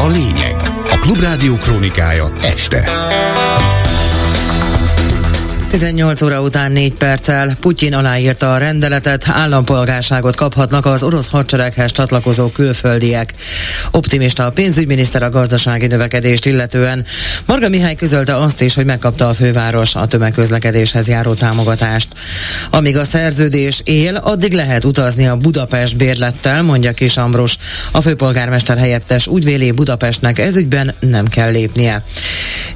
a lényeg. A Klubrádió krónikája este. 18 óra után 4 perccel Putyin aláírta a rendeletet, állampolgárságot kaphatnak az orosz hadsereghez csatlakozó külföldiek. Optimista a pénzügyminiszter a gazdasági növekedést illetően. Marga Mihály közölte azt is, hogy megkapta a főváros a tömegközlekedéshez járó támogatást. Amíg a szerződés él, addig lehet utazni a Budapest bérlettel, mondja Kis Ambrus. A főpolgármester helyettes úgy véli Budapestnek ezügyben nem kell lépnie.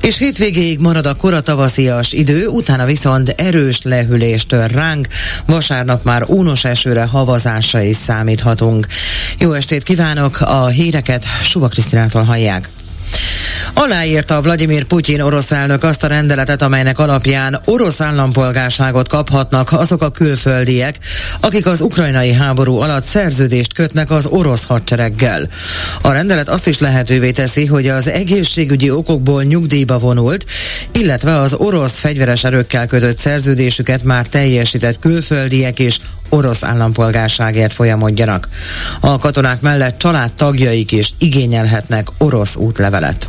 És hétvégéig marad a kora tavaszias idő, utána viszont erős lehűléstől ránk, vasárnap már únos esőre, havazásra is számíthatunk. Jó estét kívánok, a híreket Suba Krisztinától hallják. Aláírta Vladimir Putyin orosz elnök azt a rendeletet, amelynek alapján orosz állampolgárságot kaphatnak azok a külföldiek, akik az ukrajnai háború alatt szerződést kötnek az orosz hadsereggel. A rendelet azt is lehetővé teszi, hogy az egészségügyi okokból nyugdíjba vonult, illetve az orosz fegyveres erőkkel kötött szerződésüket már teljesített külföldiek is orosz állampolgárságért folyamodjanak. A katonák mellett családtagjaik is igényelhetnek orosz útlevelet.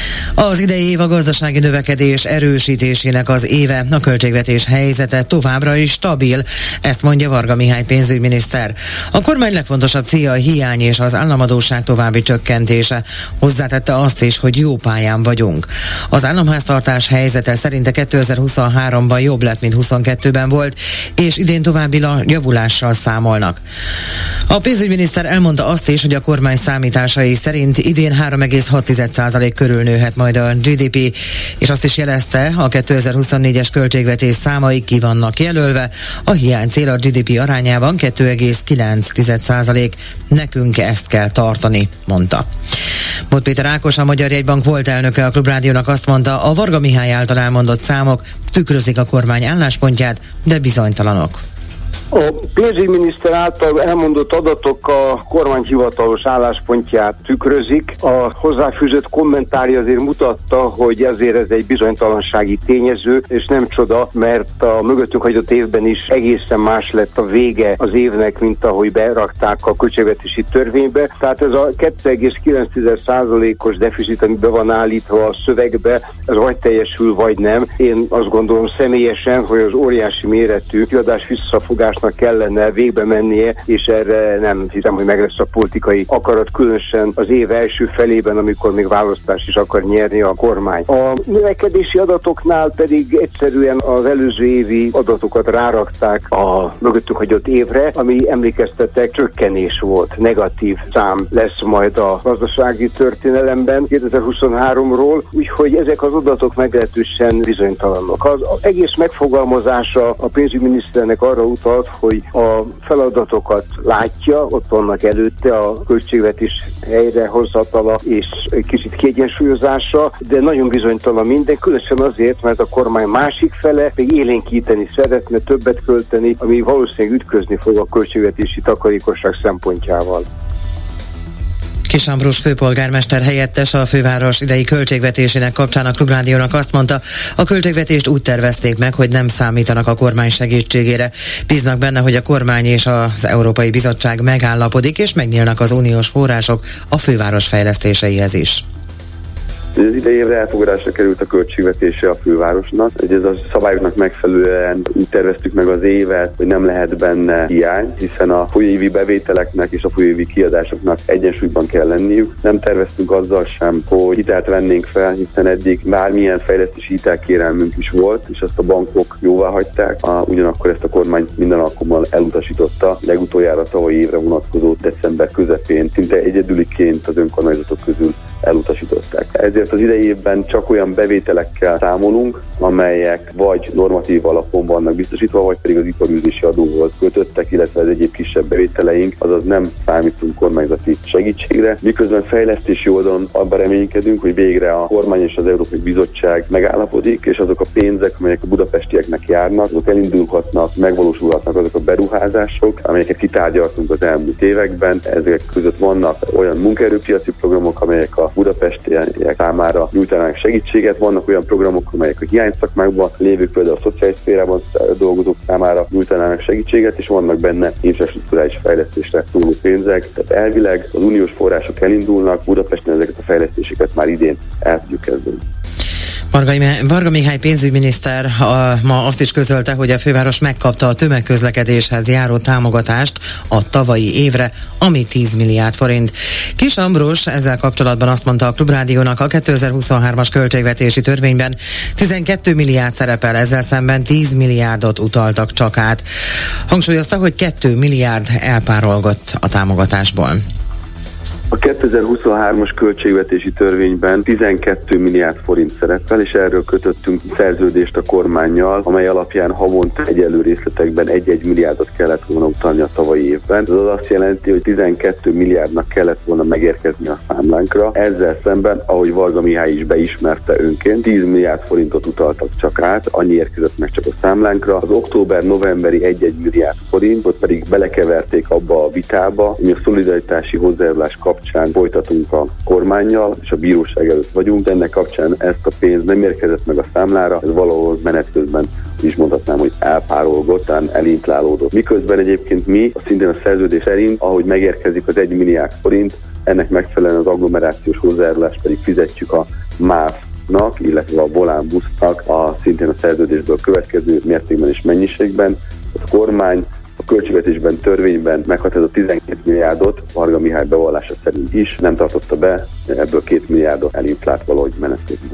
Az idei év a gazdasági növekedés erősítésének az éve, a költségvetés helyzete továbbra is stabil, ezt mondja Varga Mihály pénzügyminiszter. A kormány legfontosabb célja a hiány és az államadóság további csökkentése. Hozzátette azt is, hogy jó pályán vagyunk. Az államháztartás helyzete szerinte 2023-ban jobb lett, mint 22-ben volt, és idén további javulással számolnak. A pénzügyminiszter elmondta azt is, hogy a kormány számításai szerint idén 3,6% körül nőhet majd a GDP, és azt is jelezte, a 2024-es költségvetés számai ki vannak jelölve, a hiány cél a GDP arányában 2,9%. Nekünk ezt kell tartani, mondta. Bot Péter Ákos, a Magyar Jegybank volt elnöke a Klubrádiónak azt mondta, a Varga Mihály által elmondott számok tükrözik a kormány álláspontját, de bizonytalanok. A pénzügyminiszter által elmondott adatok a kormány hivatalos álláspontját tükrözik. A hozzáfűzött kommentárja azért mutatta, hogy ezért ez egy bizonytalansági tényező, és nem csoda, mert a mögöttünk hagyott évben is egészen más lett a vége az évnek, mint ahogy berakták a költségvetési törvénybe. Tehát ez a 2,9%-os deficit, ami be van állítva a szövegbe, ez vagy teljesül, vagy nem. Én azt gondolom személyesen, hogy az óriási méretű kiadás visszafogás változásnak kellene végbe mennie, és erre nem hiszem, hogy meg lesz a politikai akarat, különösen az év első felében, amikor még választás is akar nyerni a kormány. A növekedési adatoknál pedig egyszerűen az előző évi adatokat rárakták a mögöttük hagyott évre, ami emlékeztetek csökkenés volt, negatív szám lesz majd a gazdasági történelemben 2023-ról, úgyhogy ezek az adatok meglehetősen bizonytalanok. Az egész megfogalmazása a pénzügyminiszternek arra utalt, hogy a feladatokat látja, ott vannak előtte a költségvetés helyrehozatala és egy kicsit kiegyensúlyozása, de nagyon bizonytalan minden, különösen azért, mert a kormány másik fele még élénkíteni szeretne, többet költeni, ami valószínűleg ütközni fog a költségvetési takarékosság szempontjával. Kis Ambrus főpolgármester helyettes a főváros idei költségvetésének kapcsán a Klubrádiónak azt mondta, a költségvetést úgy tervezték meg, hogy nem számítanak a kormány segítségére. Bíznak benne, hogy a kormány és az Európai Bizottság megállapodik, és megnyílnak az uniós források a főváros fejlesztéseihez is. Az idejére elfogadásra került a költségvetése a fővárosnak, hogy ez a szabályoknak megfelelően úgy terveztük meg az évet, hogy nem lehet benne hiány, hiszen a folyévi bevételeknek és a folyévi kiadásoknak egyensúlyban kell lenniük. Nem terveztünk azzal sem, hogy hitelt vennénk fel, hiszen eddig bármilyen fejlesztési hitelkérelmünk is volt, és azt a bankok jóvá hagyták, a, ugyanakkor ezt a kormány minden alkalommal elutasította, legutoljára tavalyi évre vonatkozó december közepén, szinte egyedüliként az önkormányzatok közül elutasították. Ezért az idei évben csak olyan bevételekkel számolunk, amelyek vagy normatív alapon vannak biztosítva, vagy pedig az iparűzési adóhoz kötöttek, illetve az egyéb kisebb bevételeink, azaz nem számítunk kormányzati segítségre. Miközben fejlesztési oldalon abban reménykedünk, hogy végre a kormány és az Európai Bizottság megállapodik, és azok a pénzek, amelyek a budapestieknek járnak, azok elindulhatnak, megvalósulhatnak azok a beruházások, amelyeket kitárgyaltunk az elmúlt években. Ezek között vannak olyan munkaerőpiaci programok, amelyek a a budapestiek számára nyújtanának segítséget. Vannak olyan programok, amelyek a hiány szakmákban lévők, például a szociális szférában dolgozók számára nyújtanának segítséget, és vannak benne infrastruktúrális fejlesztésre szóló pénzek. Tehát elvileg az uniós források elindulnak, Budapesten ezeket a fejlesztéseket már idén el tudjuk kezdeni. Varga, Mihály pénzügyminiszter a, ma azt is közölte, hogy a főváros megkapta a tömegközlekedéshez járó támogatást a tavalyi évre, ami 10 milliárd forint. Kis Ambrus ezzel kapcsolatban azt mondta a Klubrádiónak a 2023-as költségvetési törvényben 12 milliárd szerepel, ezzel szemben 10 milliárdot utaltak csak át. Hangsúlyozta, hogy 2 milliárd elpárolgott a támogatásból. A 2023-as költségvetési törvényben 12 milliárd forint szerepel, és erről kötöttünk szerződést a kormányjal, amely alapján havonta egyelő részletekben 1-1 milliárdot kellett volna utalni a tavalyi évben. Ez az azt jelenti, hogy 12 milliárdnak kellett volna megérkezni a számlánkra. Ezzel szemben, ahogy Varga Mihály is beismerte önként, 10 milliárd forintot utaltak csak át, annyi érkezett meg csak a számlánkra. Az október-novemberi 1-1 milliárd forintot pedig belekeverték abba a vitába, ami a szolidaritási hozzájárulás kap kapcsán folytatunk a kormányjal, és a bíróság előtt vagyunk. Ennek kapcsán ezt a pénzt nem érkezett meg a számlára, ez valahol menet közben is mondhatnám, hogy elpárolgott, talán elintlálódott. Miközben egyébként mi, szintén a szerződés szerint, ahogy megérkezik az 1 milliárd forint, ennek megfelelően az agglomerációs hozzájárulást pedig fizetjük a MÁV illetve a Volán busznak a szintén a szerződésből következő mértékben és mennyiségben. A kormány a költségvetésben, törvényben meghatározott 12 milliárdot, Varga Mihály bevallása szerint is nem tartotta be, ebből 2 milliárdot elintlált valahogy menesztében.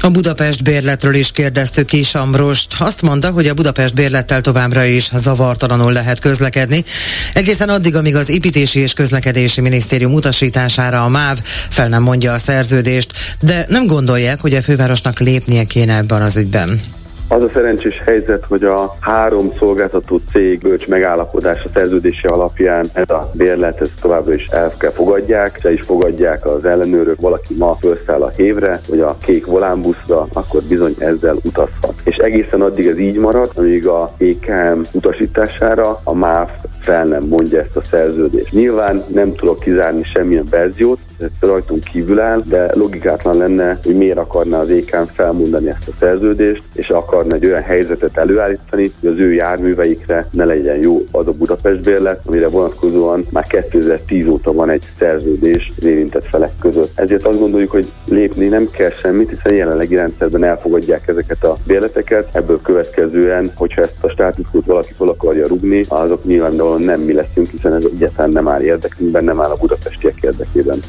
A Budapest bérletről is kérdeztük is Ambrost. Azt mondta, hogy a Budapest bérlettel továbbra is zavartalanul lehet közlekedni. Egészen addig, amíg az építési és közlekedési minisztérium utasítására a MÁV fel nem mondja a szerződést, de nem gondolják, hogy a fővárosnak lépnie kéne ebben az ügyben. Az a szerencsés helyzet, hogy a három szolgáltató cég bölcs megállapodása szerződése alapján ez a bérlet ez továbbra is el kell fogadják, se is fogadják az ellenőrök, valaki ma felszáll a hévre, vagy a kék volánbuszra, akkor bizony ezzel utazhat. És egészen addig ez így marad, amíg a EKM utasítására a MÁV fel nem mondja ezt a szerződést. Nyilván nem tudok kizárni semmilyen verziót, rajtunk kívül áll, de logikátlan lenne, hogy miért akarná az ékán felmondani ezt a szerződést, és akarna egy olyan helyzetet előállítani, hogy az ő járműveikre ne legyen jó az a Budapest bérlet, amire vonatkozóan már 2010 óta van egy szerződés az érintett felek között. Ezért azt gondoljuk, hogy lépni nem kell semmit, hiszen jelenlegi rendszerben elfogadják ezeket a bérleteket, ebből következően, hogyha ezt a státuszkót valaki fel akarja rugni, azok nyilvánvalóan nem mi leszünk, hiszen ez egyáltalán nem áll érdekünkben, nem áll a budapestiek érdekében.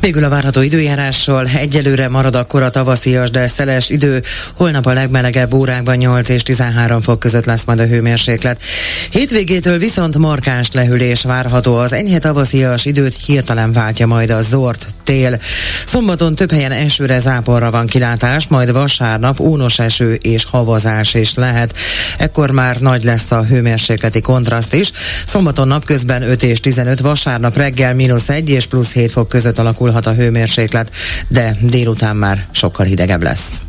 Végül a várható időjárásról egyelőre marad akkor a tavaszias, de szeles idő. Holnap a legmelegebb órákban 8 és 13 fok között lesz majd a hőmérséklet. Hétvégétől viszont markáns lehűlés várható. Az enyhe tavaszias időt hirtelen váltja majd a zord tél. Szombaton több helyen esőre, záporra van kilátás, majd vasárnap ónos eső és havazás is lehet. Ekkor már nagy lesz a hőmérsékleti kontraszt is. Szombaton napközben 5 és 15, vasárnap reggel mínusz 1 és plusz 7 fok között alakulhat a hőmérséklet, de délután már sokkal hidegebb lesz.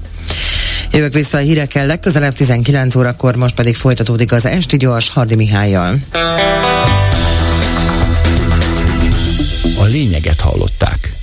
Jövök vissza a hírekkel legközelebb 19 órakor, most pedig folytatódik az Esti Gyors Hardi Mihályjal. A lényeget hallották.